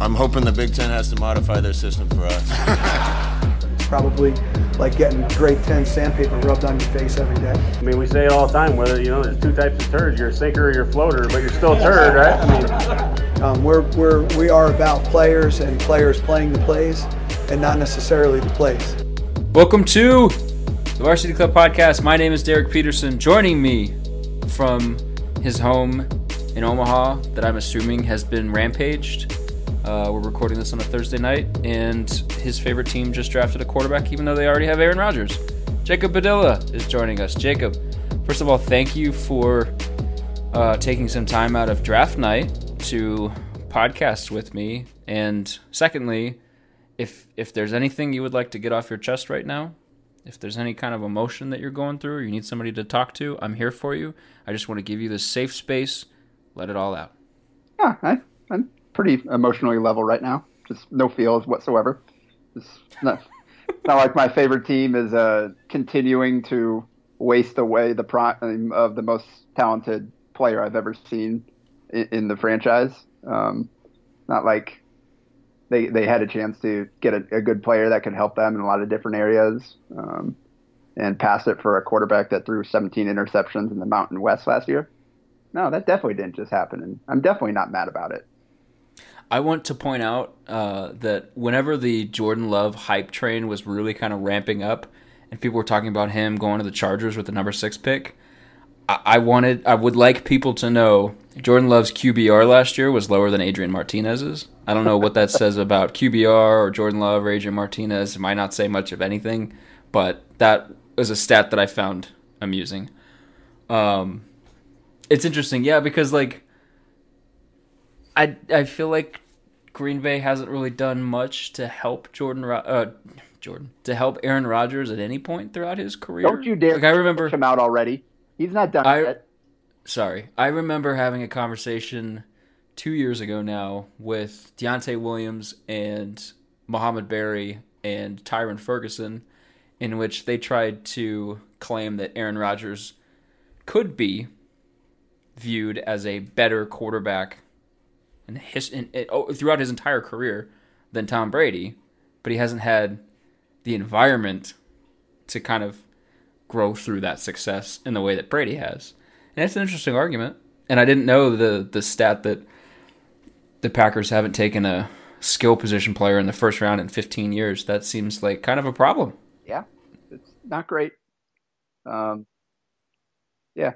I'm hoping the Big Ten has to modify their system for us. Probably like getting grade 10 sandpaper rubbed on your face every day. I mean, we say it all the time, whether, you know, there's two types of turds, you're a sinker or you're a floater, but you're still a turd, right? I mean, um, we're, we're, we are about players and players playing the plays and not necessarily the plays. Welcome to the Varsity Club podcast. My name is Derek Peterson. Joining me from his home in Omaha, that I'm assuming has been rampaged uh, we're recording this on a Thursday night, and his favorite team just drafted a quarterback, even though they already have Aaron Rodgers. Jacob Padilla is joining us. Jacob, first of all, thank you for uh, taking some time out of draft night to podcast with me. And secondly, if if there's anything you would like to get off your chest right now, if there's any kind of emotion that you're going through, or you need somebody to talk to, I'm here for you. I just want to give you this safe space. Let it all out. Yeah, I, I'm pretty emotionally level right now. Just no feels whatsoever. It's not, not like my favorite team is uh, continuing to waste away the prime of the most talented player I've ever seen in, in the franchise. Um, not like they they had a chance to get a, a, good player that could help them in a lot of different areas, um, and pass it for a quarterback that threw 17 interceptions in the Mountain West last year. No, that definitely didn't just happen, and I'm definitely not mad about it. I want to point out uh, that whenever the Jordan Love hype train was really kind of ramping up, and people were talking about him going to the Chargers with the number six pick, I, I wanted, I would like people to know Jordan Love's QBR last year was lower than Adrian Martinez's. I don't know what that says about QBR or Jordan Love or Adrian Martinez. It might not say much of anything, but that was a stat that I found amusing. Um, it's interesting, yeah, because like I I feel like Green Bay hasn't really done much to help Jordan uh, Jordan to help Aaron Rodgers at any point throughout his career. Don't you dare! Like I remember him out already. He's not done I, yet. Sorry, I remember having a conversation two years ago now with Deontai Williams and Mohamed Barry and Tyrin Ferguson, in which they tried to claim that Aaron Rodgers could be viewed as a better quarterback in his in, in, oh, throughout his entire career than Tom Brady, but he hasn't had the environment to kind of grow through that success in the way that Brady has. And that's an interesting argument. And I didn't know the the stat that the Packers haven't taken a skill position player in the first round in 15 years. That seems like kind of a problem. Yeah, it's not great. Um, yeah,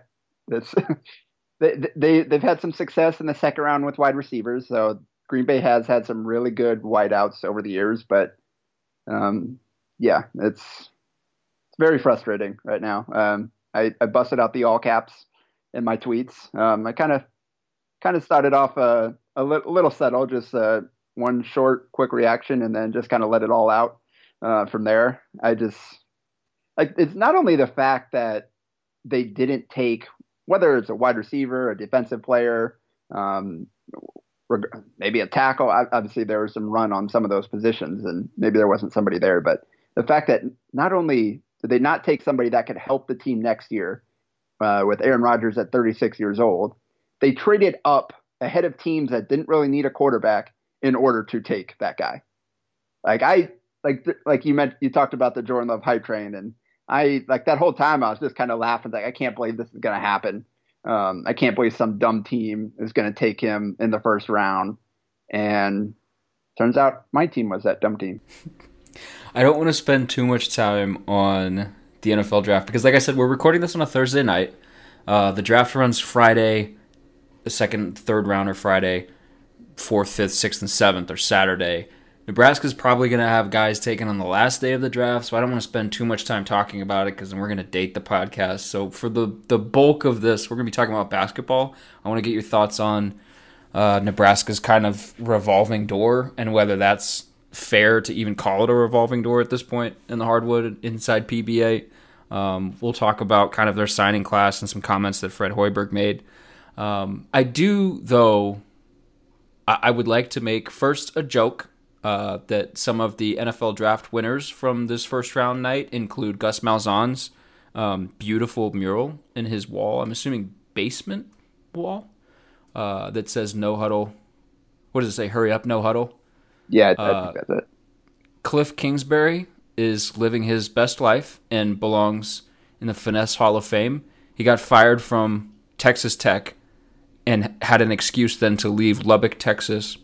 it's they, they they've had some success in the second round with wide receivers. So Green Bay has had some really good wideouts over the years, but um, yeah, it's it's very frustrating right now. Um, I, I busted out the all caps in my tweets. Um, I kind of kind of started off a, a li- little subtle, just uh, one short, quick reaction, and then just kind of let it all out uh, from there. I just like it's not only the fact that they didn't take whether it's a wide receiver, a defensive player, um, maybe a tackle. Obviously, there was some run on some of those positions, and maybe there wasn't somebody there. But the fact that not only did they not take somebody that could help the team next year uh, with Aaron Rodgers at 36 years old, they traded up ahead of teams that didn't really need a quarterback in order to take that guy. Like I like like you meant you talked about the Jordan Love hype train and I like that whole time I was just kind of laughing like I can't believe this is going to happen. Um, I can't believe some dumb team is going to take him in the first round. And turns out my team was that dumb team. I don't want to spend too much time on the NFL draft because, like I said, we're recording this on a Thursday night. Uh, the draft runs Friday, the second, third round are Friday, fourth, fifth, sixth, and seventh are Saturday. Nebraska's probably going to have guys taken on the last day of the draft, so I don't want to spend too much time talking about it because then we're going to date the podcast. So for the the bulk of this, we're going to be talking about basketball. I want to get your thoughts on uh, Nebraska's kind of revolving door and whether that's fair to even call it a revolving door at this point in the hardwood inside PBA. Um, we'll talk about kind of their signing class and some comments that Fred Hoiberg made. Um, I do, though, I, I, would like to make first a joke uh, that some of the NFL draft winners from this first round night include Gus Malzahn's um, beautiful mural in his wall. I'm assuming basement wall uh, that says "No huddle." What does it say? Hurry up, no huddle. Yeah, I, uh, that's it. Cliff Kingsbury is living his best life and belongs in the Finesse Hall of Fame. He got fired from Texas Tech and had an excuse then to leave Lubbock, Texas,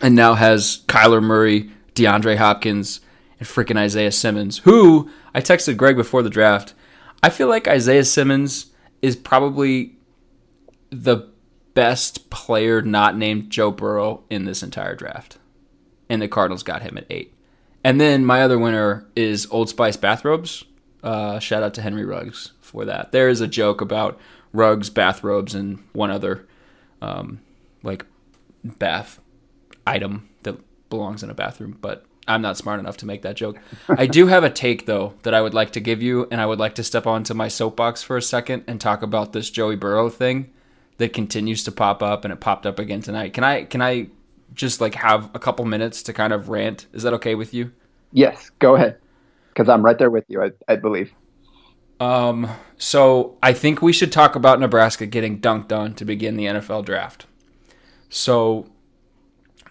and now has Kyler Murray, DeAndre Hopkins, and freaking Isaiah Simmons, who I texted Greg before the draft. I feel like Isaiah Simmons is probably the best player not named Joe Burrow in this entire draft. And the Cardinals got him at eight. And then my other winner is Old Spice bathrobes. Uh, shout out to Henry Ruggs for that. There is a joke about Ruggs, bathrobes, and one other um, like bath item that belongs in a bathroom, but I'm not smart enough to make that joke. I do have a take though that I would like to give you, and I would like to step onto my soapbox for a second and talk about this Joey Burrow thing that continues to pop up, and it popped up again tonight. Can I can I just like have a couple minutes to kind of rant? Is that okay with you? Yes, go ahead, because I'm right there with you. I, I believe. Um, so I think we should talk about Nebraska getting dunked on to begin the NFL draft. So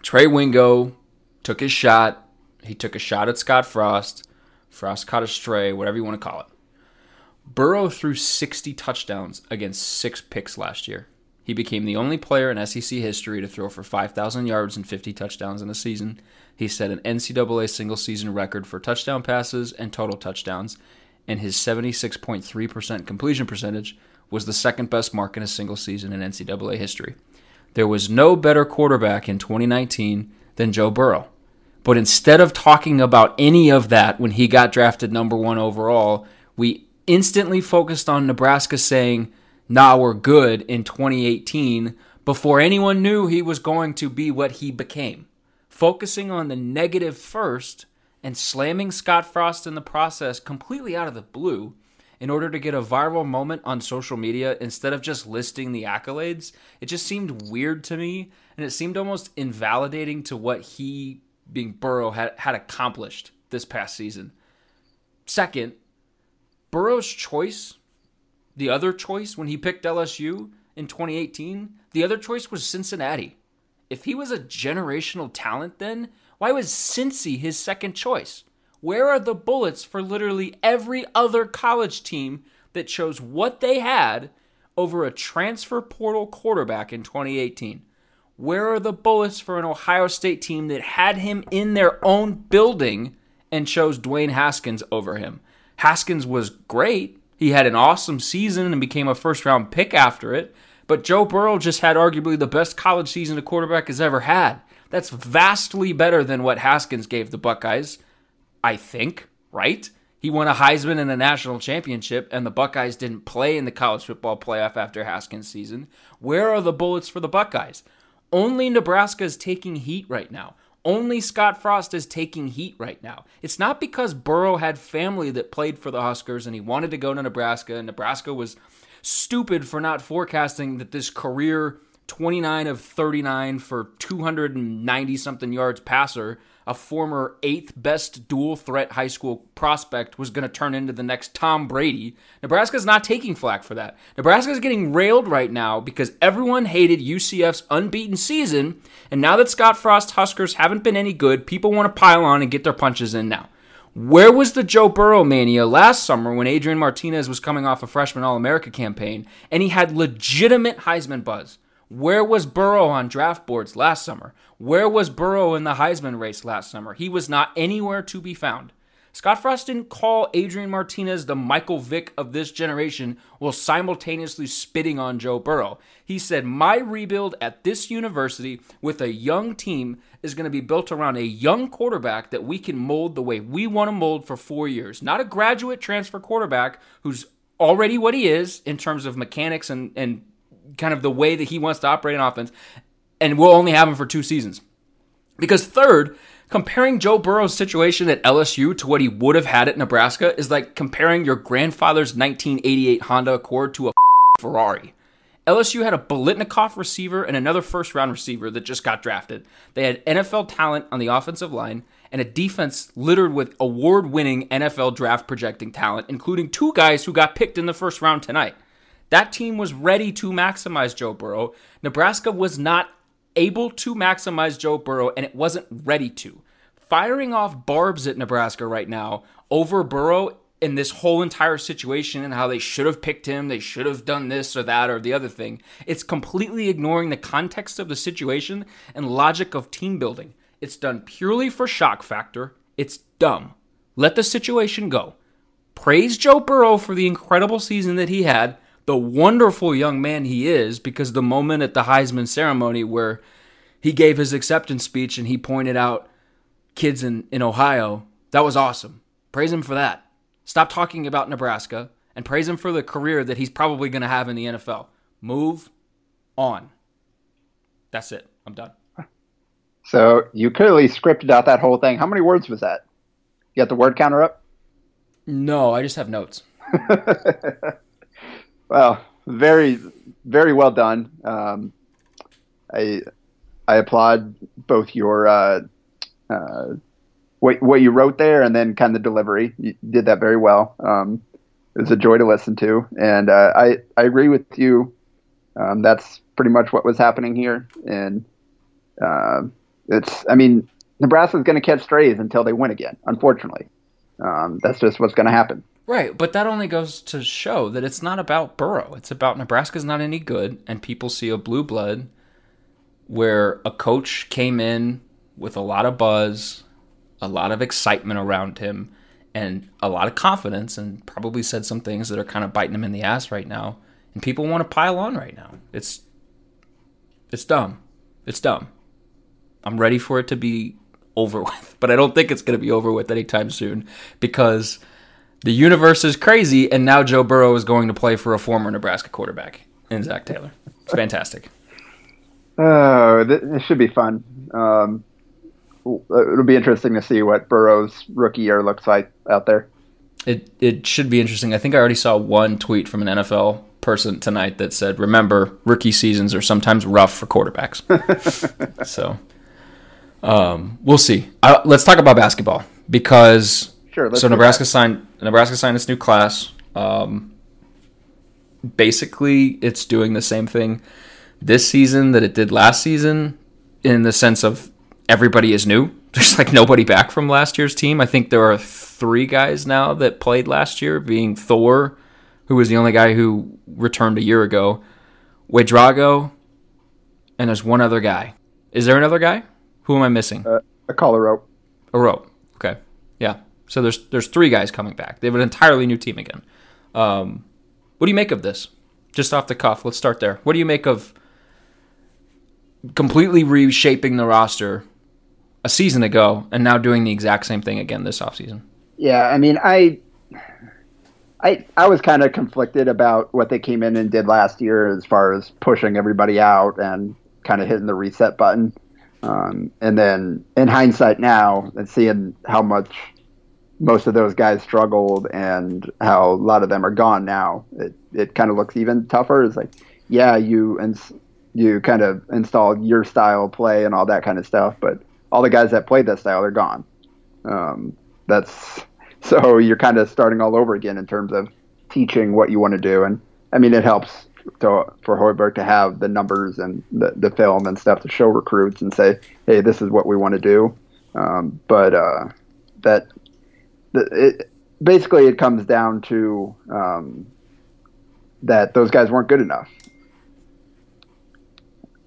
Trey Wingo took his shot he took a shot at Scott Frost. Frost caught a stray, whatever you want to call it. Burrow threw 60 touchdowns against six picks last year. He became the only player in SEC history to throw for 5,000 yards and 50 touchdowns in a season. He set an NCAA single season record for touchdown passes and total touchdowns, and his 76.3% completion percentage was the second best mark in a single season in NCAA history. There was no better quarterback in 2019 than Joe Burrow. But instead of talking about any of that when he got drafted number one overall, we instantly focused on Nebraska saying, nah, we're good in 2018 before anyone knew he was going to be what he became. Focusing on the negative first and slamming Scott Frost in the process completely out of the blue in order to get a viral moment on social media instead of just listing the accolades, it just seemed weird to me and it seemed almost invalidating to what he being Burrow had, had accomplished this past season. Second, Burrow's choice, the other choice when he picked LSU in 2018, the other choice was Cincinnati. If he was a generational talent then, why was Cincy his second choice? Where are the bullets for literally every other college team that chose what they had over a transfer portal quarterback in 2018? Where are the bullets for an Ohio State team that had him in their own building and chose Dwayne Haskins over him? Haskins was great. He had an awesome season and became a first round pick after it. But Joe Burrow just had arguably the best college season a quarterback has ever had. That's vastly better than what Haskins gave the Buckeyes, I think, right? He won a Heisman and a national championship, and the Buckeyes didn't play in the college football playoff after Haskins' season. Where are the bullets for the Buckeyes? Only Nebraska is taking heat right now. Only Scott Frost is taking heat right now. It's not because Burrow had family that played for the Huskers and he wanted to go to Nebraska, and Nebraska was stupid for not forecasting that this career 29 of 39 for 290 something yards passer a former eighth best dual threat high school prospect was going to turn into the next Tom Brady. Nebraska's not taking flack for that. Nebraska's getting railed right now because everyone hated UCF's unbeaten season, and now that Scott Frost Huskers haven't been any good, people want to pile on and get their punches in now. Where was the Joe Burrow mania last summer when Adrian Martinez was coming off a freshman All America campaign and he had legitimate Heisman buzz? Where was Burrow on draft boards last summer? Where was Burrow in the Heisman race last summer? He was not anywhere to be found. Scott Frost didn't call Adrian Martinez the Michael Vick of this generation while simultaneously spitting on Joe Burrow. He said, My rebuild at this university with a young team is going to be built around a young quarterback that we can mold the way we want to mold for four years. Not a graduate transfer quarterback who's already what he is in terms of mechanics and, and kind of the way that he wants to operate an offense, and we'll only have him for two seasons. Because third, comparing Joe Burrow's situation at LSU to what he would have had at Nebraska is like comparing your grandfather's 1988 Honda Accord to a Ferrari. LSU had a Biletnikoff receiver and another first round receiver that just got drafted. They had NFL talent on the offensive line and a defense littered with award winning NFL draft projecting talent, including two guys who got picked in the first round tonight. That team was ready to maximize Joe Burrow. Nebraska was not able to maximize Joe Burrow, and it wasn't ready to. Firing off barbs at Nebraska right now over Burrow in this whole entire situation and how they should have picked him, they should have done this or that or the other thing. It's completely ignoring the context of the situation and logic of team building. It's done purely for shock factor. It's dumb. Let the situation go. Praise Joe Burrow for the incredible season that he had, the wonderful young man he is, because the moment at the Heisman ceremony where he gave his acceptance speech and he pointed out kids in, in Ohio, that was awesome. Praise him for that. Stop talking about Nebraska and praise him for the career that he's probably going to have in the NFL. Move on. That's it. I'm done. So you clearly scripted out that whole thing. How many words was that? You got the word counter up? No, I just have notes. well, very, very well done. Um, I, I applaud both your uh, uh, what what you wrote there and then kind of the delivery. You did that very well. Um, it was a joy to listen to, and uh, I I agree with you. Um, that's pretty much what was happening here, and uh, it's I mean Nebraska's going to catch strays until they win again. Unfortunately, um, that's just what's going to happen. Right, but that only goes to show that it's not about Burrow. It's about Nebraska's not any good, and people see a blue blood where a coach came in with a lot of buzz, a lot of excitement around him, and a lot of confidence, and probably said some things that are kind of biting him in the ass right now. And people want to pile on right now. It's it's dumb. It's dumb. I'm ready for it to be over with, but I don't think it's going to be over with anytime soon because the universe is crazy, and now Joe Burrow is going to play for a former Nebraska quarterback in Zac Taylor. It's fantastic. Oh, this should be fun. Um, it'll be interesting to see what Burrow's rookie year looks like out there. It it should be interesting. I think I already saw one tweet from an NFL person tonight that said, "Remember, rookie seasons are sometimes rough for quarterbacks." so, um, we'll see. Uh, let's talk about basketball because sure, so Nebraska signed Nebraska signed this new class. Um, basically, it's doing the same thing this season that it did last season in the sense of everybody is new. There's like nobody back from last year's team. I think there are three guys now that played last year, being Thor, who was the only guy who returned a year ago, Ouedraogo, and there's one other guy. Is there another guy? Who am I missing? Uh, Akol Arop. A rope. Okay. Yeah. So there's there's three guys coming back. They have an entirely new team again. Um, what do you make of this? Just off the cuff, let's start there. What do you make of completely reshaping the roster a season ago and now doing the exact same thing again this offseason? Yeah, I mean, I I I was kind of conflicted about what they came in and did last year as far as pushing everybody out and kind of hitting the reset button. Um, and then in hindsight now and seeing how much most of those guys struggled and how a lot of them are gone now, it, it kind of looks even tougher. It's like, yeah, you and you kind of install your style play and all that kind of stuff, but all the guys that played that style are gone. Um, that's so you're kind of starting all over again in terms of teaching what you want to do. And I mean, it helps to, for Hoiberg to have the numbers and the, the film and stuff to show recruits and say, hey, this is what we want to do. Um, but uh, that it, basically it comes down to um, that those guys weren't good enough.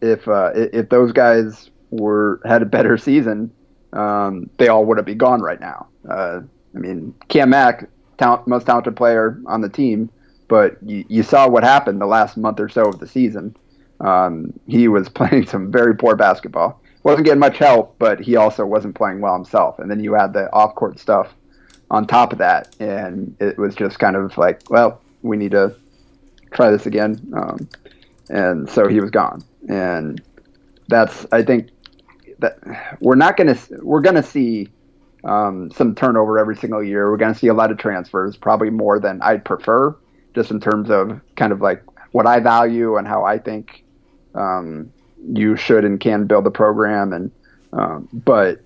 If uh, if those guys were had a better season, um, they all would have be gone right now. Uh, I mean, Cam Mack, talent, most talented player on the team, but you, you, saw what happened the last month or so of the season. Um, he was playing some very poor basketball. wasn't getting much help, but he also wasn't playing well himself. And then you add the off court stuff on top of that, and it was just kind of like, well, we need to try this again. Um, and so he was gone. And that's I think that we're not gonna we're gonna see um, some turnover every single year. We're gonna see a lot of transfers, probably more than I'd prefer, just in terms of kind of like what I value and how I think um, you should and can build a program. And um, but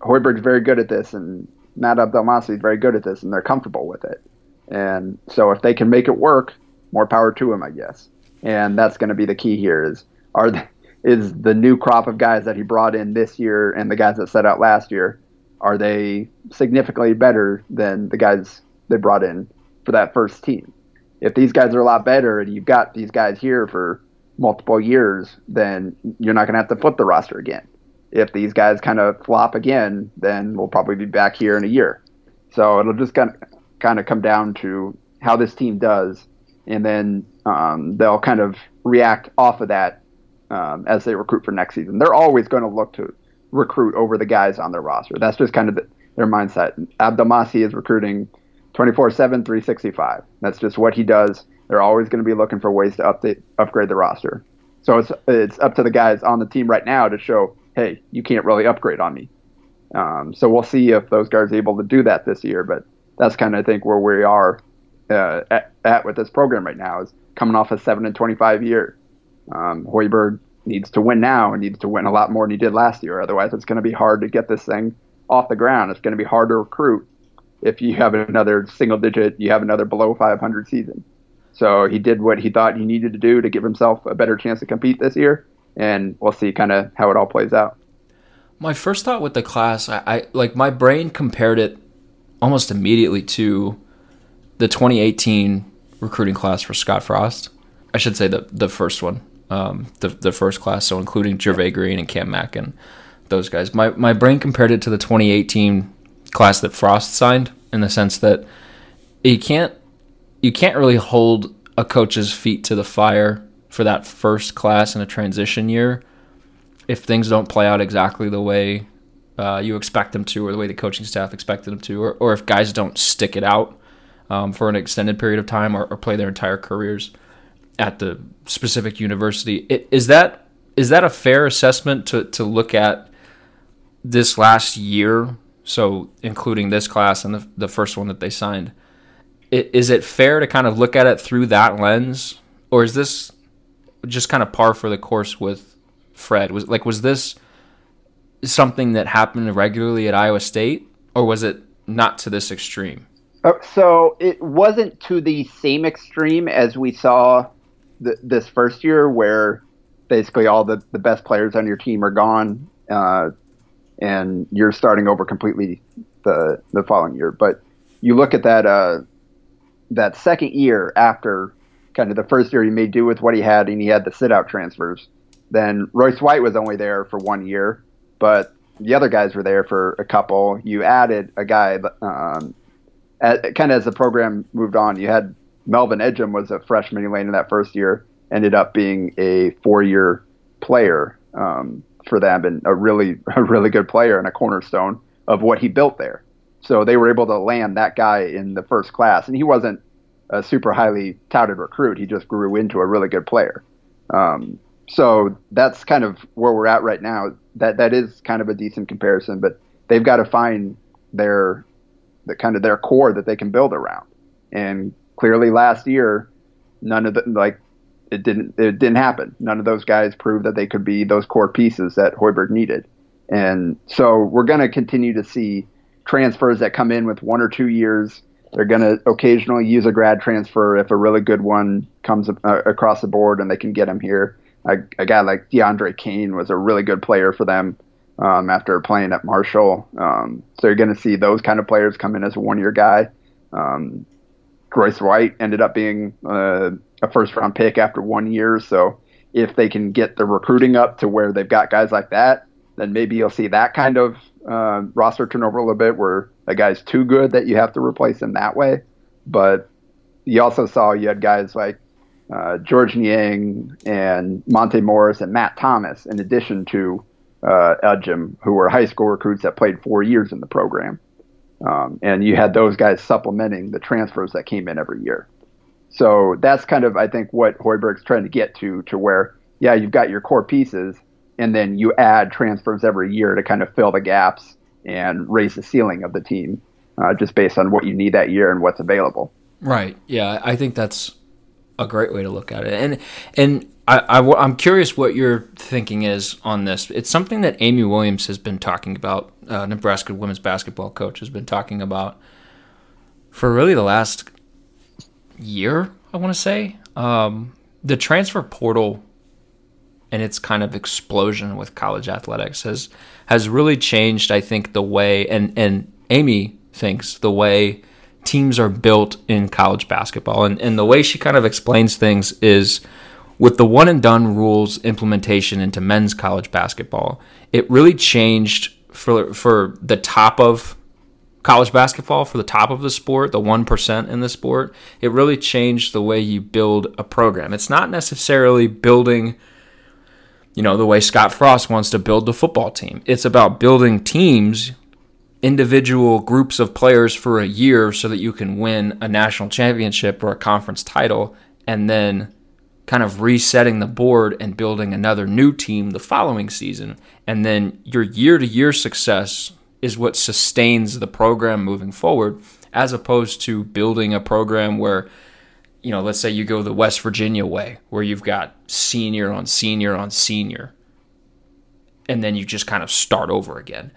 Hoiberg's very good at this, and Matt Abdelmassih is very good at this, and they're comfortable with it. And so if they can make it work, more power to him, I guess. And that's going to be the key here: is are the, is the new crop of guys that he brought in this year and the guys that set out last year are they significantly better than the guys they brought in for that first team? If these guys are a lot better and you've got these guys here for multiple years, then you're not going to have to flip the roster again. If these guys kind of flop again, then we'll probably be back here in a year. So it'll just kind of, kind of come down to how this team does, and then um, they'll kind of react off of that um, as they recruit for next season. They're always going to look to recruit over the guys on their roster. That's just kind of the, their mindset. Abdelmassih is recruiting 24 7, 365. That's just what he does. They're always going to be looking for ways to update, upgrade the roster. So it's it's up to the guys on the team right now to show, hey, you can't really upgrade on me. Um, so we'll see if those guys are able to do that this year. But that's kind of I think where we are uh, at, at, with this program right now is coming off a seven and 25 year. Um, Hoiberg needs to win now and needs to win a lot more than he did last year. Otherwise, it's going to be hard to get this thing off the ground. It's going to be hard to recruit if you have another single digit, you have another below 500 season. So he did what he thought he needed to do to give himself a better chance to compete this year, and we'll see kind of how it all plays out. My first thought with the class, I, I like my brain compared it almost immediately to the 2018 recruiting class for Scott Frost. I should say the the first one, um, the the first class, so including Jervay Green and Cam Mack and those guys. My my brain compared it to the 2018 class that Frost signed in the sense that you can't you can't really hold a coach's feet to the fire for that first class in a transition year if things don't play out exactly the way uh, you expect them to, or the way the coaching staff expected them to, or, or if guys don't stick it out um, for an extended period of time or, or, play their entire careers at the specific university. It, is that is that a fair assessment to, to look at this last year so including this class and the, the first one that they signed. It, is it fair to kind of look at it through that lens, or is this just kind of par for the course with Fred? Was like was this something that happened regularly at Iowa State, or was it not to this extreme? Uh, so it wasn't to the same extreme as we saw th- this first year, where basically all the, the best players on your team are gone. Uh, and you're starting over completely the the following year. But you look at that uh, that second year after kind of the first year he made do with what he had, and he had the sit out transfers. Then Royce White was only there for one year, but the other guys were there for a couple. You added a guy, um, kind of as the program moved on. You had Melvin Ejim was a freshman he landed that first year, ended up being a four year player. Um, for them and a really a really good player and a cornerstone of what he built there. So they were able to land that guy in the first class, and he wasn't a super highly touted recruit. He just grew into a really good player. Um, so that's kind of where we're at right now. That that is kind of a decent comparison, but they've got to find their the kind of their core that they can build around. And clearly, last year, none of the like it didn't it didn't happen. None of those guys proved that they could be those core pieces that Hoiberg needed. And so we're going to continue to see transfers that come in with one or two years. They're going to occasionally use a grad transfer if a really good one comes uh, across the board and they can get him here. A, a, guy like DeAndre Kane was a really good player for them um, after playing at Marshall. Um, so you're going to see those kind of players come in as a one year guy. Um, Royce White ended up being uh, a first round pick after one year. So if they can get the recruiting up to where they've got guys like that, then maybe you'll see that kind of uh, roster turnover a little bit where a guy's too good that you have to replace him that way. But you also saw you had guys like uh, Georges Niang and Monte Morris and Matt Thomas, in addition to uh, Ejim, who were high school recruits that played four years in the program. Um, and you had those guys supplementing the transfers that came in every year. So that's kind of, I think, what Hoiberg's trying to get to, to where, yeah, you've got your core pieces, and then you add transfers every year to kind of fill the gaps and raise the ceiling of the team, uh, just based on what you need that year and what's available. Right. Yeah, I think that's a great way to look at it. And and I, I am curious what your thinking is on this. It's something that Amy Williams has been talking about. Uh, Nebraska women's basketball coach has been talking about for really the last year. I want to say um, the transfer portal and its kind of explosion with college athletics has has really changed. I think the way and and Amy thinks the way teams are built in college basketball. And, and the way she kind of explains things is with the one and done rules implementation into men's college basketball, it really changed for for the top of college basketball, for the top of the sport, the 1% in the sport. It really changed the way you build a program. It's not necessarily building you know, the way Scott Frost wants to build the football team. It's about building teams individual groups of players for a year so that you can win a national championship or a conference title and then kind of resetting the board and building another new team the following season. And then your year to year success is what sustains the program moving forward, as opposed to building a program where, you know, let's say you go the West Virginia way, where you've got senior on senior on senior, and then you just kind of start over again.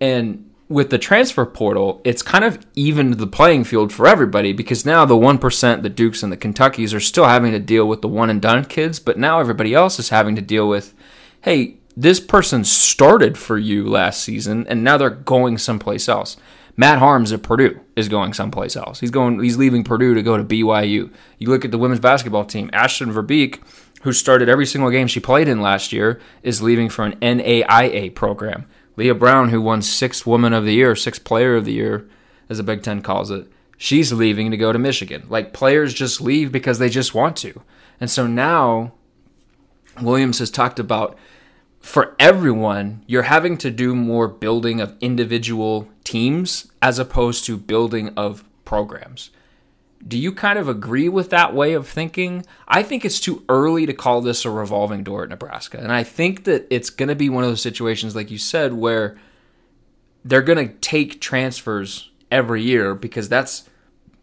And with the transfer portal, it's kind of evened the playing field for everybody because now the 1%, the Dukes and the Kentuckies are still having to deal with the one and done kids, but now everybody else is having to deal with, hey, this person started for you last season and now they're going someplace else. Matt Haarms at Purdue is going someplace else. He's going he's leaving Purdue to go to BYU. You look at the women's basketball team, Ashtyn Veerbeek, who started every single game she played in last year, is leaving for an NAIA program. Leigha Brown, who won sixth woman of the year, sixth player of the year, as the Big Ten calls it, she's leaving to go to Michigan. Like players just leave because they just want to. And so now Williams has talked about for everyone, you're having to do more building of individual teams as opposed to building of programs. Do you kind of agree with that way of thinking? I think it's too early to call this a revolving door at Nebraska. And I think that it's going to be one of those situations, like you said, where they're going to take transfers every year because that's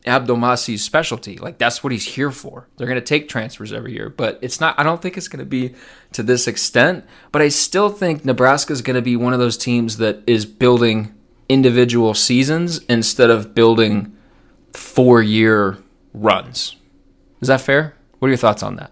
Abdelmassih's specialty. Like that's what he's here for. They're going to take transfers every year, but it's not. I don't think it's going to be to this extent. But I still think Nebraska is going to be one of those teams that is building individual seasons instead of building four year runs. Is that fair? What are your thoughts on that?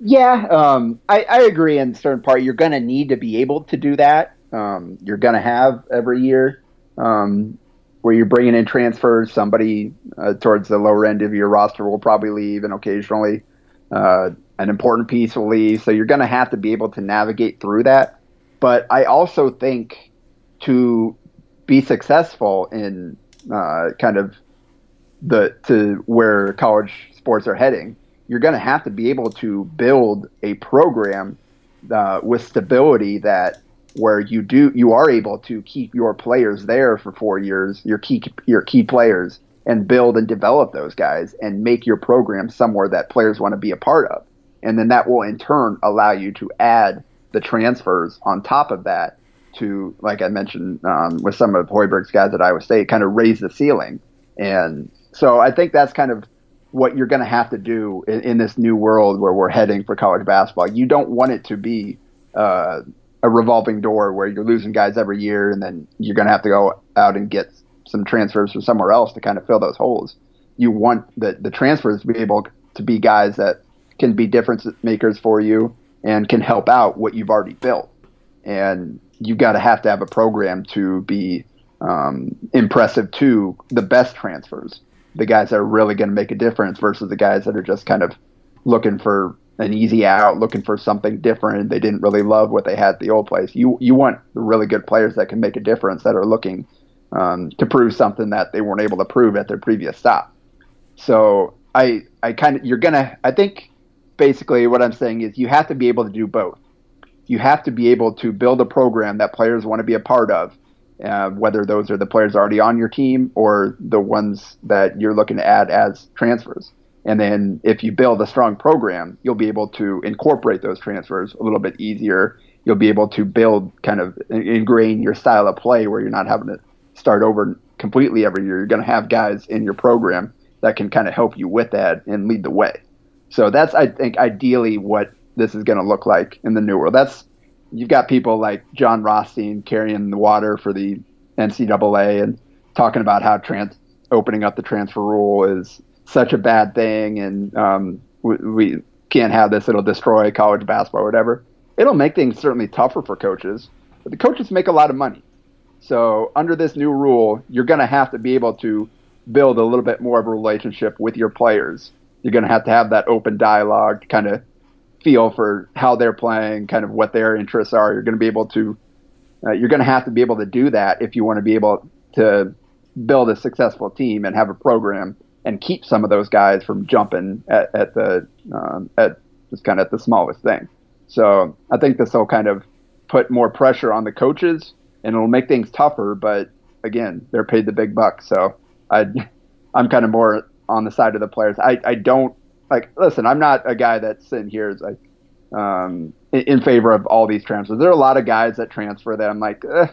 Yeah, um, I, I, agree in certain part. You're going to need to be able to do that. Um, you're going to have every year um, where you're bringing in transfers. Somebody uh, towards the lower end of your roster will probably leave, and occasionally uh, an important piece will leave. So you're going to have to be able to navigate through that. But I also think to be successful in uh, kind of the to where college sports are heading, you're going to have to be able to build a program uh, with stability that where you do you are able to keep your players there for four years, your key your key players, and build and develop those guys and make your program somewhere that players want to be a part of, and then that will in turn allow you to add the transfers on top of that to, like I mentioned um, with some of Hoiberg's guys at Iowa State, kind of raise the ceiling and so I think that's kind of what you're going to have to do in, in, this new world where we're heading for college basketball. You don't want it to be uh, a revolving door where you're losing guys every year and then you're going to have to go out and get some transfers from somewhere else to kind of fill those holes. You want the, the transfers to be able to be guys that can be difference makers for you and can help out what you've already built. And you've got to have to have a program to be um, impressive to the best transfers the guys that are really going to make a difference versus the guys that are just kind of looking for an easy out, looking for something different. They didn't really love what they had at the old place. You you want the really good players that can make a difference that are looking um, to prove something that they weren't able to prove at their previous stop. So I I kind of you're gonna I think basically what I'm saying is you have to be able to do both. You have to be able to build a program that players want to be a part of uh, whether those are the players already on your team or the ones that you're looking to add as transfers. And then if you build a strong program, you'll be able to incorporate those transfers a little bit easier. You'll be able to build kind of ingrain your style of play where you're not having to start over completely every year. You're going to have guys in your program that can kind of help you with that and lead the way. So that's, I think, ideally what this is going to look like in the new world. That's you've got people like Jon Rothstein carrying the water for the NCAA and talking about how trans opening up the transfer rule is such a bad thing and um, we, we can't have this; it'll destroy college basketball or whatever. It'll make things certainly tougher for coaches, but the coaches make a lot of money. So under this new rule, you're going to have to be able to build a little bit more of a relationship with your players. You're going to have to have that open dialogue to kind of feel for how they're playing, kind of what their interests are. You're going to be able to, uh, you're going to have to be able to do that if you want to be able to build a successful team and have a program and keep some of those guys from jumping at, at the um, at just kind of at the smallest thing. So I think this will kind of put more pressure on the coaches and it'll make things tougher. But again, they're paid the big bucks, so I I'm kind of more on the side of the players. I I don't like listen, I'm not a guy that's sitting here is like um, in, in, favor of all these transfers. There are a lot of guys that transfer that I'm like, eh,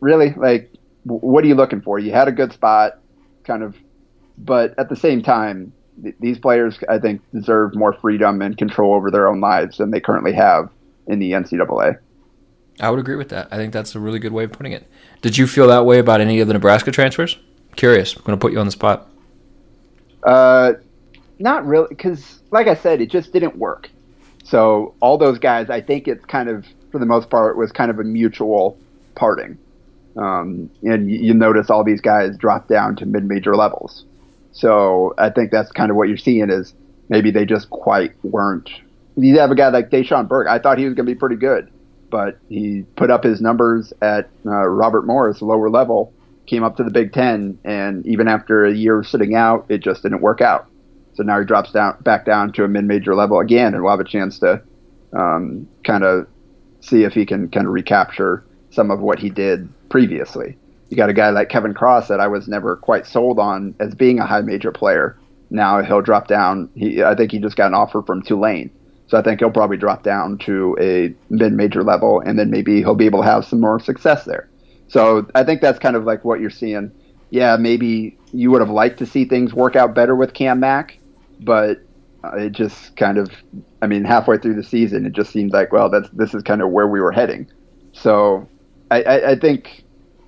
really, like, what are you looking for? You had a good spot, kind of, but at the same time, th- these players I think deserve more freedom and control over their own lives than they currently have in the NCAA. I would agree with that. I think that's a really good way of putting it. Did you feel that way about any of the Nebraska transfers? Curious. I'm going to put you on the spot. Uh, not really, because like I said, it just didn't work. So all those guys, I think it's kind of, for the most part, was kind of a mutual parting. Um, and you, you notice all these guys drop down to mid-major levels. So I think that's kind of what you're seeing is maybe they just quite weren't. You have a guy like Dachon Burke. I thought he was going to be pretty good, but he put up his numbers at uh, Robert Morris, lower level, came up to the Big Ten, and even after a year sitting out, it just didn't work out. So now he drops down back down to a mid-major level again, and we'll have a chance to um, kind of see if he can kind of recapture some of what he did previously. You got a guy like Kevin Cross that I was never quite sold on as being a high major player. Now he'll drop down. He, I think he just got an offer from Tulane, so I think he'll probably drop down to a mid-major level, and then maybe he'll be able to have some more success there. So I think that's kind of like what you're seeing. Yeah, maybe you would have liked to see things work out better with Cam Mack, but it just kind of, I mean, halfway through the season, it just seemed like, well, that's this is kind of where we were heading. So I, I, I think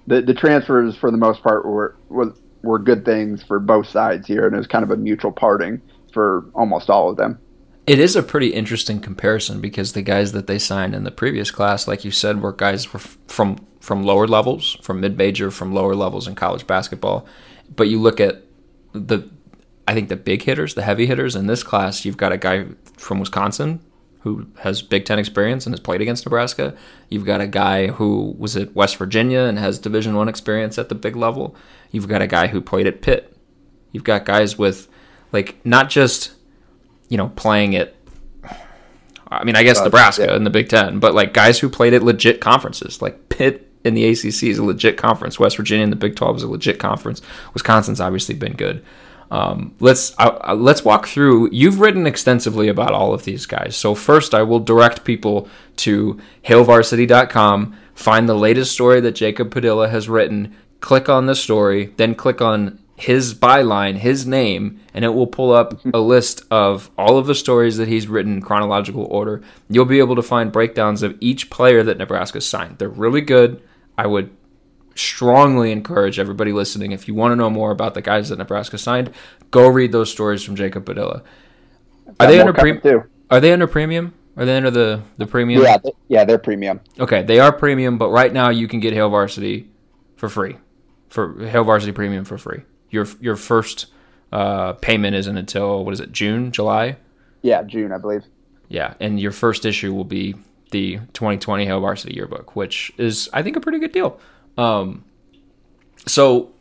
the the transfers for the most part were was were good things for both sides here, and it was kind of a mutual parting for almost all of them. It is a pretty interesting comparison because the guys that they signed in the previous class, like you said, were guys from from lower levels, from mid major, from lower levels in college basketball. But you look at the I think the big hitters, the heavy hitters in this class, you've got a guy from Wisconsin who has Big Ten experience and has played against Nebraska. You've got a guy who was at West Virginia and has Division One experience at the big level. You've got a guy who played at Pitt. You've got guys with like not just you know playing at. I mean, I guess uh, Nebraska yeah. in the Big Ten, but like guys who played at legit conferences, like Pitt in the ACC is a legit conference. West Virginia in the Big 12 is a legit conference. Wisconsin's obviously been good. Um, let's uh, let's walk through. You've written extensively about all of these guys. So first, I will direct people to hailvarsity.com. Find the latest story that Jacob Padilla has written. Click on the story, then click on his byline, his name, and it will pull up a list of all of the stories that he's written in chronological order. You'll be able to find breakdowns of each player that Nebraska signed. They're really good. I would strongly encourage everybody listening if you want to know more about the guys that Nebraska signed, go read those stories from Jacob Padilla. Are they under premium? Are they under premium? Are they under the the premium? Yeah, yeah, they're premium. Okay, they are premium, but right now you can get Hail Varsity for free, for Hail Varsity Premium for free. Your your first uh, payment isn't until what is it, June, July? Yeah, June, I believe. Yeah, and your first issue will be the 2020 Hail Varsity Yearbook, which is I think a pretty good deal. Um, so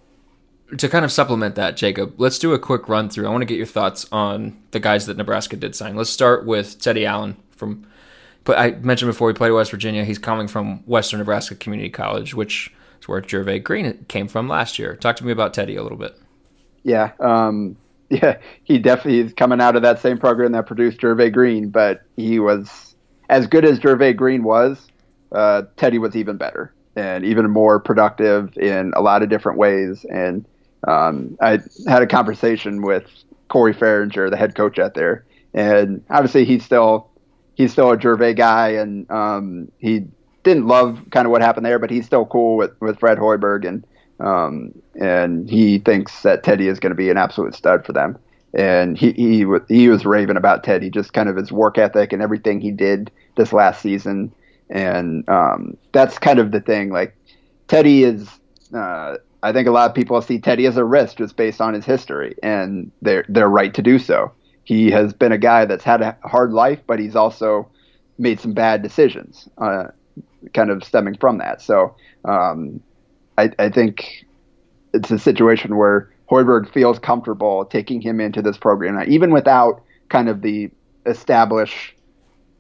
to kind of supplement that, Jacob, let's do a quick run through. I want to get your thoughts on the guys that Nebraska did sign. Let's start with Teddy Allen from. But I mentioned before he played at West Virginia. He's coming from Western Nebraska Community College, which is where Jervay Green came from last year. Talk to me about Teddy a little bit. Yeah, um, yeah, he definitely is coming out of that same program that produced Jervay Green, but he was as good as Jervay Green was. Uh, Teddy was even better and even more productive in a lot of different ways. And um, I had a conversation with Corey Farringer, the head coach out there, and obviously he's still he's still a Gervais guy, and um, he didn't love kind of what happened there, but he's still cool with with Fred Hoiberg, and um, and he thinks that Teddy is going to be an absolute stud for them. And he he he was raving about Teddy, just kind of his work ethic and everything he did this last season, and um, that's kind of the thing. Like Teddy is. Uh, I think a lot of people see Teddy as a risk just based on his history, and they're they're right to do so. He has been a guy that's had a hard life, but he's also made some bad decisions, uh, kind of stemming from that. So um, I, I think it's a situation where Hoiberg feels comfortable taking him into this program, even without kind of the established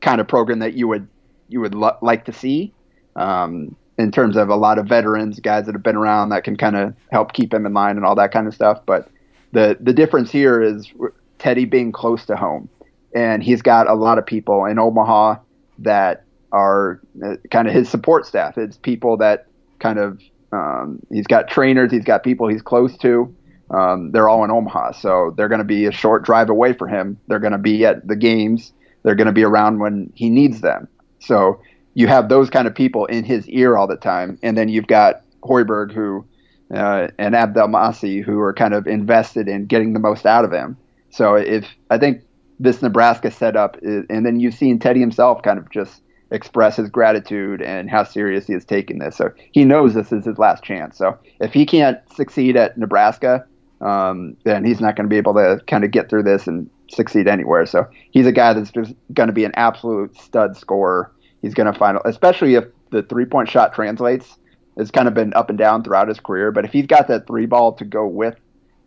kind of program that you would you would lo- like to see. Um, in terms of a lot of veterans, guys that have been around that can kind of help keep him in line and all that kind of stuff. But the the difference here is Teddy being close to home, and he's got a lot of people in Omaha that are uh, kind of his support staff. It's people that kind of um, he's got trainers, he's got people he's close to. Um, they're all in Omaha, so they're going to be a short drive away for him. They're going to be at the games. They're going to be around when he needs them. So you have those kind of people in his ear all the time, and then you've got Hoiberg who uh, and Abdelmassih who are kind of invested in getting the most out of him. So if I think this Nebraska setup, is, and then you've seen Teddy himself kind of just express his gratitude and how serious he is taking this. So he knows this is his last chance. So if he can't succeed at Nebraska, um, then he's not going to be able to kind of get through this and succeed anywhere. So he's a guy that's just going to be an absolute stud scorer he's going to find, especially if the three point shot translates. It's kind of been up and down throughout his career, but if he's got that three ball to go with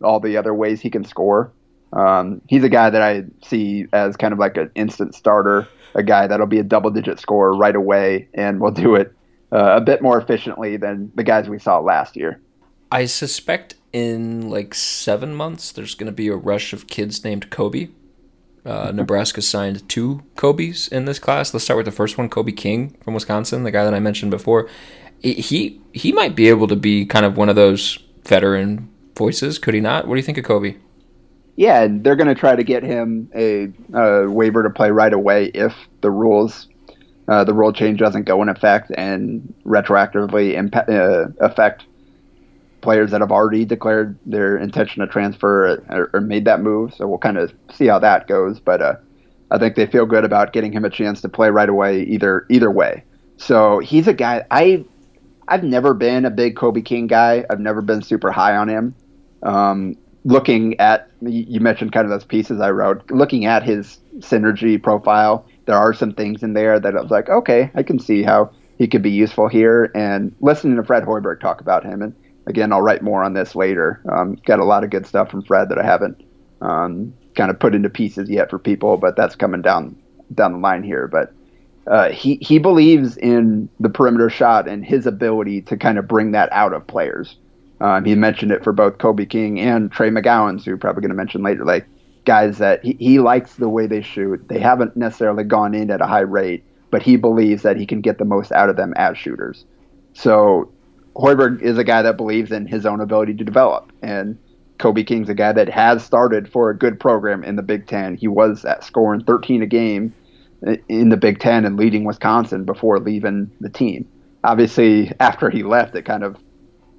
all the other ways he can score, um, he's a guy that I see as kind of like an instant starter, a guy that'll be a double digit scorer right away and will do it uh, a bit more efficiently than the guys we saw last year. I suspect in like seven months there's going to be a rush of kids named Kobe uh, Nebraska signed two Kobe's in this class. Let's start with the first one, Kobe King from Wisconsin, the guy that I mentioned before. He he might be able to be kind of one of those veteran voices, could he not? What do you think of Kobe? Yeah, and they're going to try to get him a, a, waiver to play right away if the rules, uh, the rule change doesn't go in effect and retroactively impa- uh, affect players that have already declared their intention to transfer or, or made that move. So we'll kind of see how that goes. But uh, I think they feel good about getting him a chance to play right away, either either way. So he's a guy I I've never been a big Kobe King guy. I've never been super high on him. Um, looking at you mentioned kind of those pieces I wrote. Looking at his synergy profile, there are some things in there that I was like, okay, I can see how he could be useful here. And listening to Fred Hoiberg talk about him and again, I'll write more on this later. Um, got a lot of good stuff from Fred that I haven't um, kind of put into pieces yet for people, but that's coming down down the line here. But uh, he he believes in the perimeter shot and his ability to kind of bring that out of players. Um, he mentioned it for both Kobe King and Trey McGowens, who are probably going to mention later, like guys that he, he likes the way they shoot. They haven't necessarily gone in at a high rate, but he believes that he can get the most out of them as shooters. So Hoiberg is a guy that believes in his own ability to develop, and Kobe King's a guy that has started for a good program in the Big Ten. He was at scoring 13 a game in the Big Ten and leading Wisconsin before leaving the team. Obviously, after he left, it kind of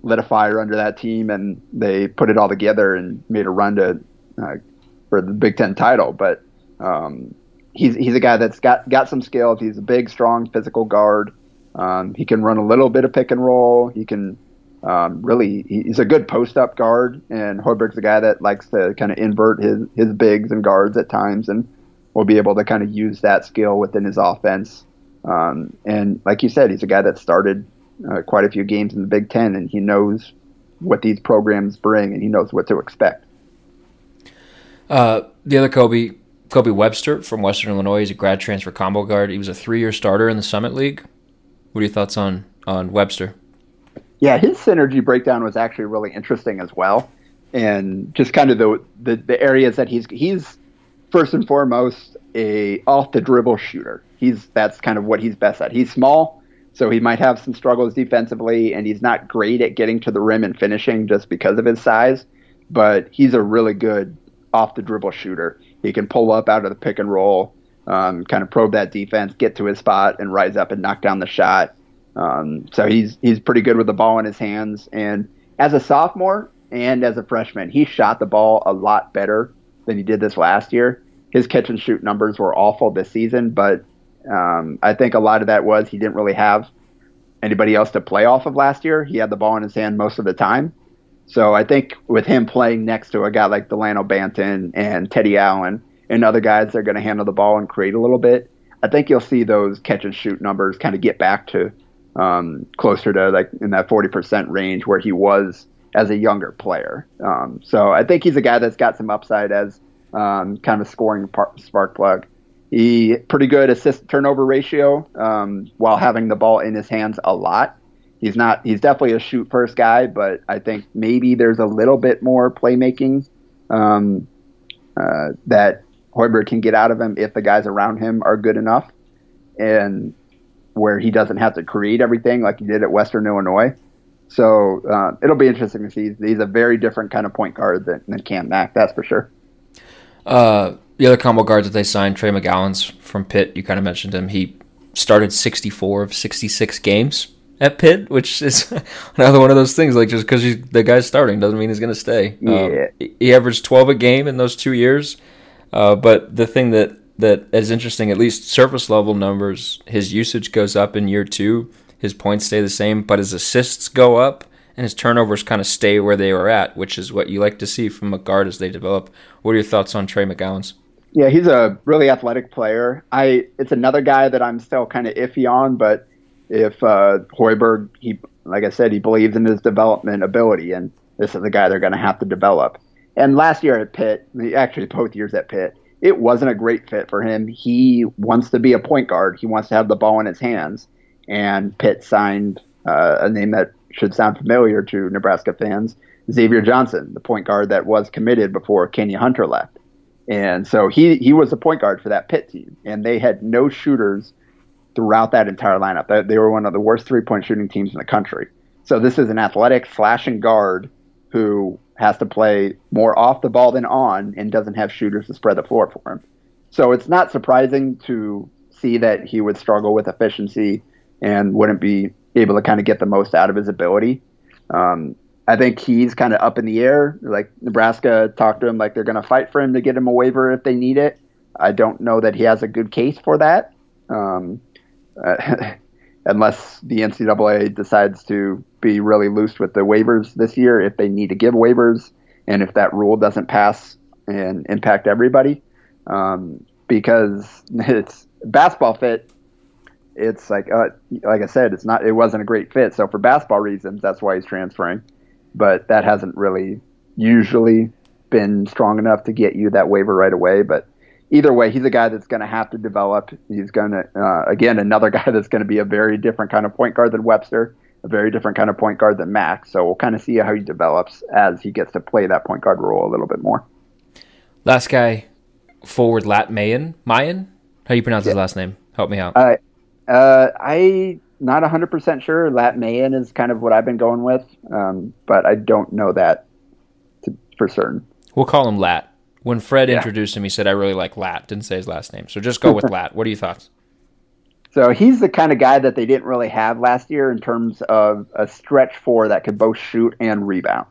lit a fire under that team, and they put it all together and made a run to uh, for the Big Ten title. But um, he's he's a guy that's got got some skills. He's a big, strong, physical guard. Um, he can run a little bit of pick and roll. He can um, really he's a good post up guard, and Hoiberg's a guy that likes to kind of invert his his bigs and guards at times, and will be able to kind of use that skill within his offense. Um, and like you said, he's a guy that started uh, quite a few games in the Big Ten, and he knows what these programs bring, and he knows what to expect. Uh, the other Kobe, Kobe Webster from Western Illinois, he's a grad transfer combo guard. He was a three-year starter in the Summit League. What are your thoughts on on Webster? Yeah, his synergy breakdown was actually really interesting as well. and just kind of the, the the areas that he's he's first and foremost a off the dribble shooter. He's that's kind of what he's best at. He's small, so he might have some struggles defensively, and he's not great at getting to the rim and finishing just because of his size. But he's a really good off the dribble shooter. He can pull up out of the pick and roll, um, kind of probe that defense, get to his spot, and rise up and knock down the shot. Um, so he's he's pretty good with the ball in his hands. And as a sophomore and as a freshman, he shot the ball a lot better than he did this last year. His catch and shoot numbers were awful this season, but um, I think a lot of that was he didn't really have anybody else to play off of last year. He had the ball in his hand most of the time. So I think with him playing next to a guy like Delano Banton and Teddy Allen and other guys that are going to handle the ball and create a little bit, I think you'll see those catch and shoot numbers kind of get back to um, closer to like in that 40% range where he was as a younger player. Um, so I think he's a guy that's got some upside as um, kind of scoring par- spark plug. He pretty good assist turnover ratio um, while having the ball in his hands a lot. He's not. He's definitely a shoot first guy, but I think maybe there's a little bit more playmaking um, uh, that Hoiberg can get out of him if the guys around him are good enough, and where he doesn't have to create everything like he did at Western Illinois. So uh, it'll be interesting to see. He's a very different kind of point guard than, than Cam Mack, that's for sure. Uh, the other combo guards that they signed, Trey McGowens from Pitt, you kind of mentioned him. He started 64 of 66 games at Pitt, which is another one of those things. Like just because the guy's starting doesn't mean he's going to stay. Yeah. Um, he averaged 12 a game in those two years. Uh, but the thing that that is interesting, at least surface level numbers, his usage goes up in year two. His points stay the same, but his assists go up and his turnovers kind of stay where they were at, which is what you like to see from a guard as they develop. What are your thoughts on Trey McGowens? Yeah, he's a really athletic player. I it's another guy that I'm still kind of iffy on, but if uh, Hoiberg, he like I said, he believes in his development ability, and this is the guy they're going to have to develop. And last year at Pitt, actually both years at Pitt, it wasn't a great fit for him. He wants to be a point guard. He wants to have the ball in his hands. And Pitt signed uh, a name that should sound familiar to Nebraska fans, Xavier Johnson, the point guard that was committed before Kenya Hunter left. And so he he was a point guard for that Pitt team, and they had no shooters throughout that entire lineup. They were one of the worst three point shooting teams in the country. So this is an athletic, flashing guard who has to play more off the ball than on and doesn't have shooters to spread the floor for him. So it's not surprising to see that he would struggle with efficiency and wouldn't be able to kind of get the most out of his ability. Um, I think he's kind of up in the air. Like Nebraska talked to him like they're going to fight for him to get him a waiver if they need it. I don't know that he has a good case for that, um, uh, unless the NCAA decides to be really loose with the waivers this year if they need to give waivers and if that rule doesn't pass and impact everybody. Um, because it's basketball fit it's like uh, like I said, it's not it wasn't a great fit. So for basketball reasons, that's why he's transferring. But that hasn't really usually been strong enough to get you that waiver right away. But either way, he's a guy that's going to have to develop. He's going to uh, again another guy that's going to be a very different kind of point guard than Webster, a very different kind of point guard than Max. So we'll kind of see how he develops as he gets to play that point guard role a little bit more. Last guy, forward Lat Mayen. Mayen? How do you pronounce yeah. his last name? Help me out. Uh, uh, I not 100% sure. Lat Mayen is kind of what I've been going with, um, but I don't know that to, for certain. We'll call him Lat. When Fred yeah. introduced him, he said, I really like Lat. Didn't say his last name. So just go with Lat. What are your thoughts? So he's the kind of guy that they didn't really have last year in terms of a stretch four that could both shoot and rebound.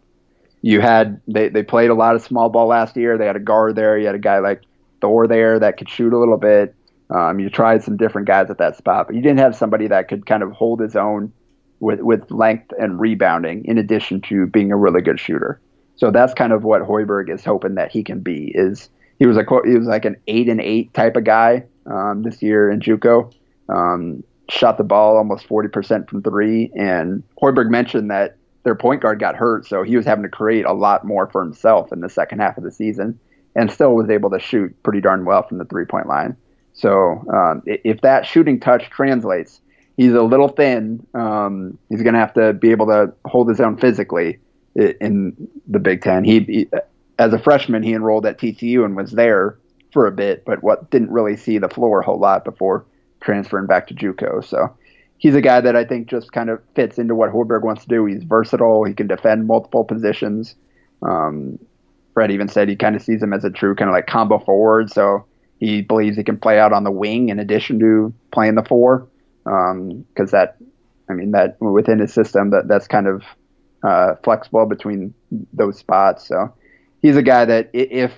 You had they, they played a lot of small ball last year. They had a guard there. You had a guy like Thor there that could shoot a little bit. Um, you tried some different guys at that spot, but you didn't have somebody that could kind of hold his own with with length and rebounding, in addition to being a really good shooter. So that's kind of what Hoiberg is hoping that he can be. Is he was a he was like an eight and eight type of guy um, this year in JUCO. Um, shot the ball almost forty percent from three, and Hoiberg mentioned that their point guard got hurt, so he was having to create a lot more for himself in the second half of the season, and still was able to shoot pretty darn well from the three point line. So um, if that shooting touch translates, he's a little thin. Um, he's going to have to be able to hold his own physically, in the Big Ten. He, he as a freshman, he enrolled at TCU and was there for a bit, but what didn't really see the floor a whole lot before transferring back to JUCO. So he's a guy that I think just kind of fits into what Hoiberg wants to do. He's versatile. He can defend multiple positions. Um, Fred even said he kind of sees him as a true kind of like combo forward. So he believes he can play out on the wing in addition to playing the four. Because um, that, I mean, that within his system, that that's kind of uh, flexible between those spots. So he's a guy that if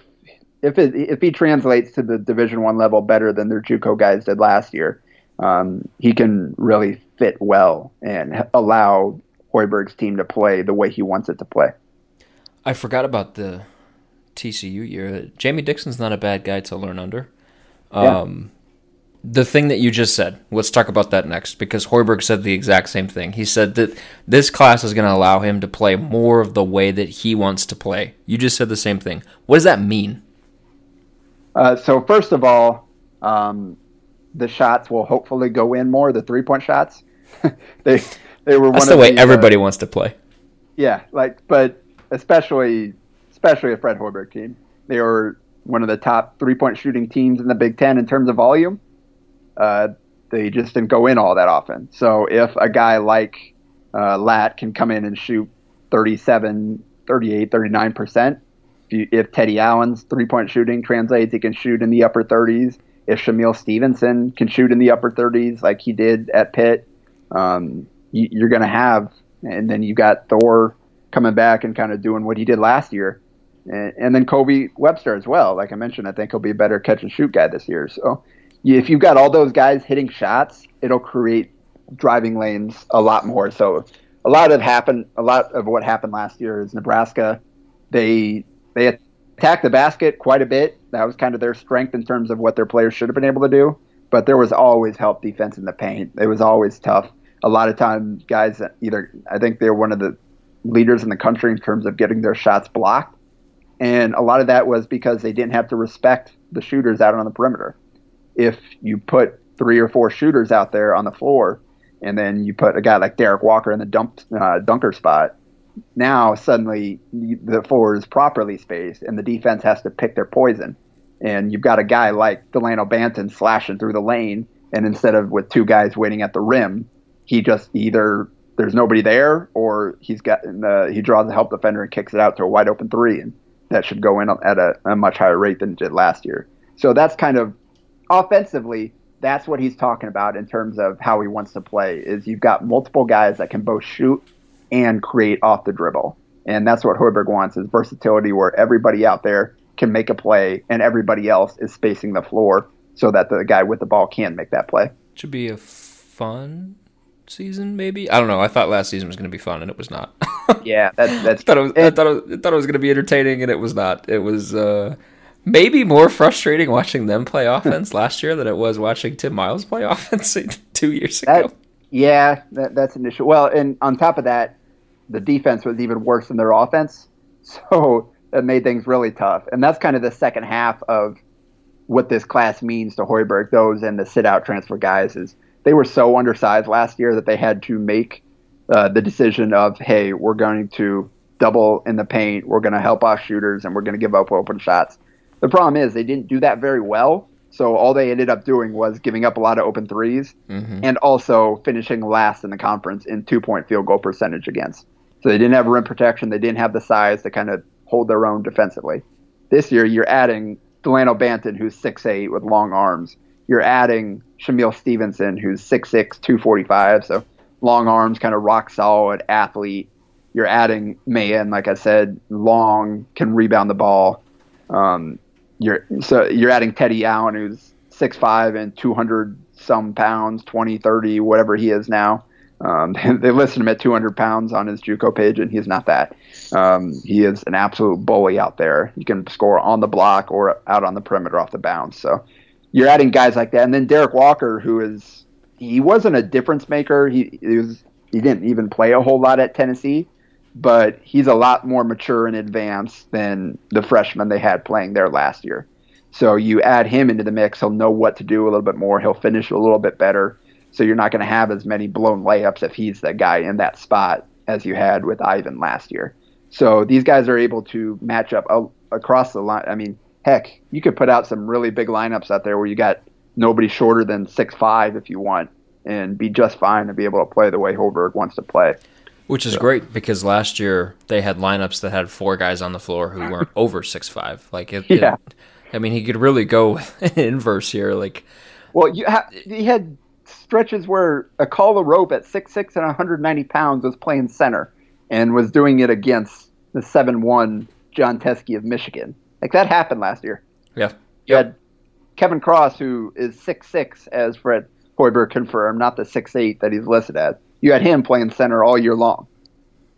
if it, if he translates to the Division One level better than their JUCO guys did last year, um, he can really fit well and allow Hoiberg's team to play the way he wants it to play. I forgot about the TCU year. Jamie Dixon's not a bad guy to learn under. Um, The thing that you just said, let's talk about that next because Hoiberg said the exact same thing. He said that this class is going to allow him to play more of the way that he wants to play. You just said the same thing. What does that mean? Uh, so first of all, um, the shots will hopefully go in more. The three point shots, they they were. That's one the way the, everybody uh, wants to play. Yeah, like but especially especially a Fred Hoiberg team. They were one of the top three point shooting teams in the Big Ten in terms of volume. Uh, they just didn't go in all that often. So if a guy like uh, Lat can come in and shoot 37, 38, 39 percent, if, Teddy Allen's three point shooting translates, he can shoot in the upper 30s. If Shamiel Stevenson can shoot in the upper 30s like he did at Pitt, um, you, you're going to have, and then you got Thor coming back and kind of doing what he did last year. And, and then Kobe Webster as well. Like I mentioned, I think he'll be a better catch and shoot guy this year. So if you've got all those guys hitting shots, it'll create driving lanes a lot more. So a lot of happened. A lot of what happened last year is Nebraska. They they attacked the basket quite a bit. That was kind of their strength in terms of what their players should have been able to do. But there was always help defense in the paint. It was always tough. A lot of times, guys either I think they're one of the leaders in the country in terms of getting their shots blocked. And a lot of that was because they didn't have to respect the shooters out on the perimeter. If you put three or four shooters out there on the floor, and then you put a guy like Derek Walker in the dump uh, dunker spot, now suddenly the floor is properly spaced, and the defense has to pick their poison. And you've got a guy like Delano Banton slashing through the lane, and instead of with two guys waiting at the rim, he just either there's nobody there, or he's got the, he draws a help defender and kicks it out to a wide open three, and that should go in at a, a much higher rate than it did last year. So that's kind of offensively, that's what he's talking about in terms of how he wants to play. Is you've got multiple guys that can both shoot and create off the dribble, and that's what Hoiberg wants is versatility, where everybody out there can make a play and everybody else is spacing the floor so that the guy with the ball can make that play. Should be a fun season, maybe. I don't know. I thought last season was going to be fun, and it was not. yeah, that's that's. I thought it was. I thought it was, I thought it was going to be entertaining, and it was not. It was uh, maybe more frustrating watching them play offense last year than it was watching Tim Miles play offense two years ago. That, yeah, that, that's an issue. Well, and on top of that, the defense was even worse than their offense, so that made things really tough. And that's kind of the second half of what this class means to Hoiberg. Those and the sit-out transfer guys is they were so undersized last year that they had to make uh, the decision of, hey, we're going to double in the paint, we're going to help off shooters, and we're going to give up open shots. The problem is they didn't do that very well. So all they ended up doing was giving up a lot of open 3s mm-hmm. and also finishing last in the conference in two point field goal percentage against. So they didn't have rim protection. They didn't have the size to kind of hold their own defensively. This year, you're adding Delano Banton, who's 6'8 with long arms. You're adding Shamiel Stevenson, who's 6'6, 245, so long arms, kind of rock solid athlete. You're adding Mayen, like I said, long, can rebound the ball. Um, you're so you're adding Teddy Allen, who's 6'5 and 200 some pounds, 20, 30, whatever he is now. Um, they listed him at 200 pounds on his JUCO page, and he's not that. Um, he is an absolute bully out there. He can score on the block or out on the perimeter off the bounce. So you're adding guys like that, and then Derek Walker, who is he wasn't a difference maker. He, he was he didn't even play a whole lot at Tennessee, but he's a lot more mature and advanced than the freshman they had playing there last year. So you add him into the mix, he'll know what to do a little bit more. He'll finish a little bit better. So you're not going to have as many blown layups if he's the guy in that spot as you had with Yvan last year. So these guys are able to match up across the line. I mean, heck, you could put out some really big lineups out there where you got nobody shorter than six five if you want, and be just fine to be able to play the way Hoiberg wants to play. Which is great because last year they had lineups that had four guys on the floor who weren't over six five. Like it, Yeah. it- I mean, he could really go inverse here. Like Well, you ha- he had stretches where Akol Arop at six six and 190 pounds was playing center and was doing it against the seven one Jon Teske of Michigan. Like that happened last year. yeah, You had Kevin Cross, who is six six, as Fred Hoiberg confirmed, not the six eight that he's listed as. You had him playing center all year long.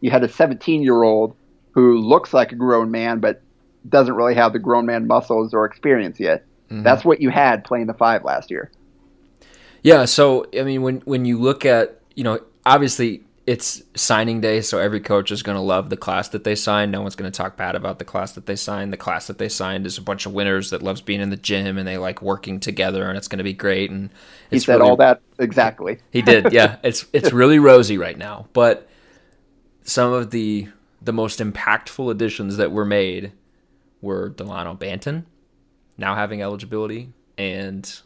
You had a 17 year old who looks like a grown man, but doesn't really have the grown man muscles or experience yet. Mm-hmm. That's what you had playing the five last year. Yeah, so I mean, when when you look at you know, obviously it's signing day, so every coach is going to love the class that they signed. No one's going to talk bad about the class that they signed. The class that they signed is a bunch of winners that loves being in the gym and they like working together, and it's going to be great. And He said really- all that exactly. He did, yeah. It's it's really rosy right now, but some of the the most impactful additions that were made were Delano Banton now having eligibility, and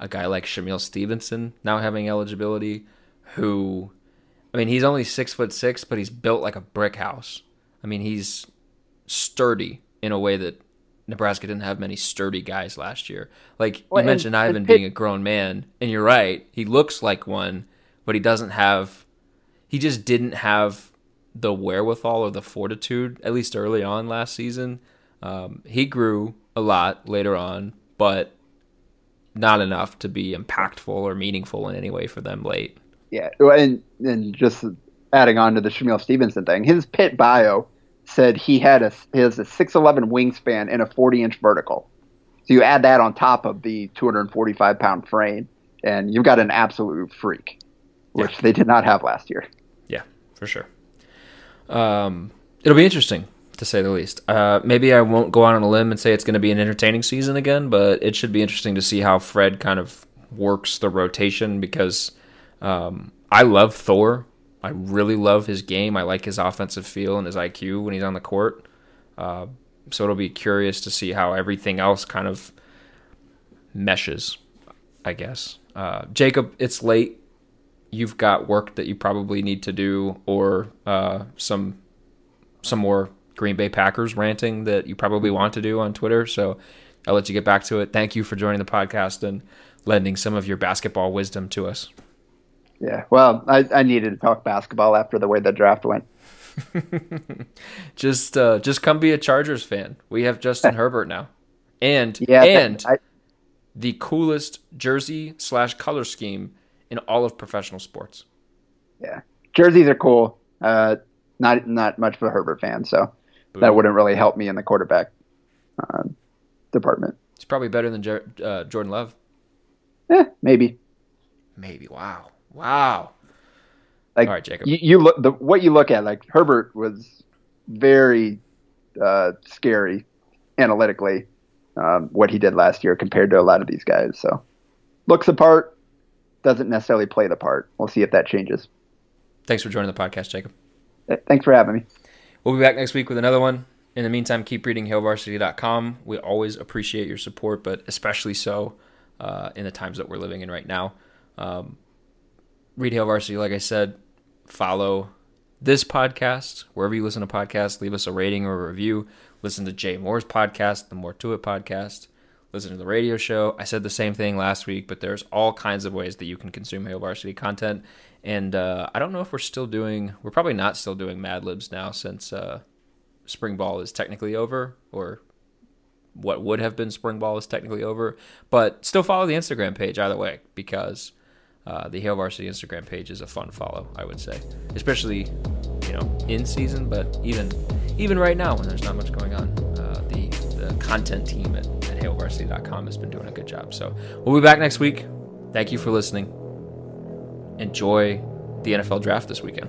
a guy like Shamiel Stevenson now having eligibility. Who, I mean, he's only six foot six, but he's built like a brick house. I mean, he's sturdy in a way that Nebraska didn't have many sturdy guys last year. Like Well, you mentioned, and Yvan Pitt- being a grown man, and you're right. He looks like one, but he doesn't have. He just didn't have the wherewithal or the fortitude, at least early on last season. Um, he grew a lot later on, but not enough to be impactful or meaningful in any way for them late. Yeah, and and just adding on to the Shamiel Stevenson thing, his pit bio said he had a he has a six eleven wingspan and a forty inch vertical. So you add that on top of the two hundred and forty five pound frame, and you've got an absolute freak, which they did not have last year. Yeah, for sure. Um, it'll be interesting to say the least. Uh, maybe I won't go out on a limb and say it's going to be an entertaining season again, but it should be interesting to see how Fred kind of works the rotation because um, I love Thor. I really love his game. I like his offensive feel and his IQ when he's on the court. Uh, so it'll be curious to see how everything else kind of meshes, I guess. Uh, Jacob, it's late you've got work that you probably need to do or uh, some some more Green Bay Packers ranting that you probably want to do on Twitter. So I'll let you get back to it. Thank you for joining the podcast and lending some of your basketball wisdom to us. Yeah, well, I, I needed to talk basketball after the way the draft went. Just uh, just come be a Chargers fan. We have Justin Herbert now, and Yeah, and I, the coolest jersey slash color scheme in all of professional sports. yeah, jerseys are cool. Uh, not not much of a Herbert fan, so that wouldn't really help me in the quarterback uh, department. It's probably better than Jer- uh, Jordan Love. Eh, maybe. Maybe. Wow. Wow. Like All right, Jacob. You, you look the what you look at. Like Herbert was very uh, scary analytically. Um, what he did last year compared to a lot of these guys. So looks the part, doesn't necessarily play the part. We'll see if that changes. Thanks for joining the podcast, Jacob. Eh, Thanks for having me. We'll be back next week with another one. In the meantime, keep reading HailVarsity.com. We always appreciate your support, but especially so uh, in the times that we're living in right now. Um, read Hail Varsity, like I said. Follow this podcast wherever you listen to podcasts. Leave us a rating or a review. Listen to Jay Moore's podcast, the More to It podcast. Listen to the radio show. I said the same thing last week, but there's all kinds of ways that you can consume Hail Varsity content. And uh, I don't know if we're still doing. We're probably not still doing Mad Libs now since uh, spring ball is technically over, or what would have been spring ball is technically over. But still follow the Instagram page either way because uh, the Hail Varsity Instagram page is a fun follow. I would say, especially you know in season, but even even right now when there's not much going on, uh, the the content team at, at HailVarsity.com has been doing a good job. So we'll be back next week. Thank you for listening. Enjoy the NFL draft this weekend.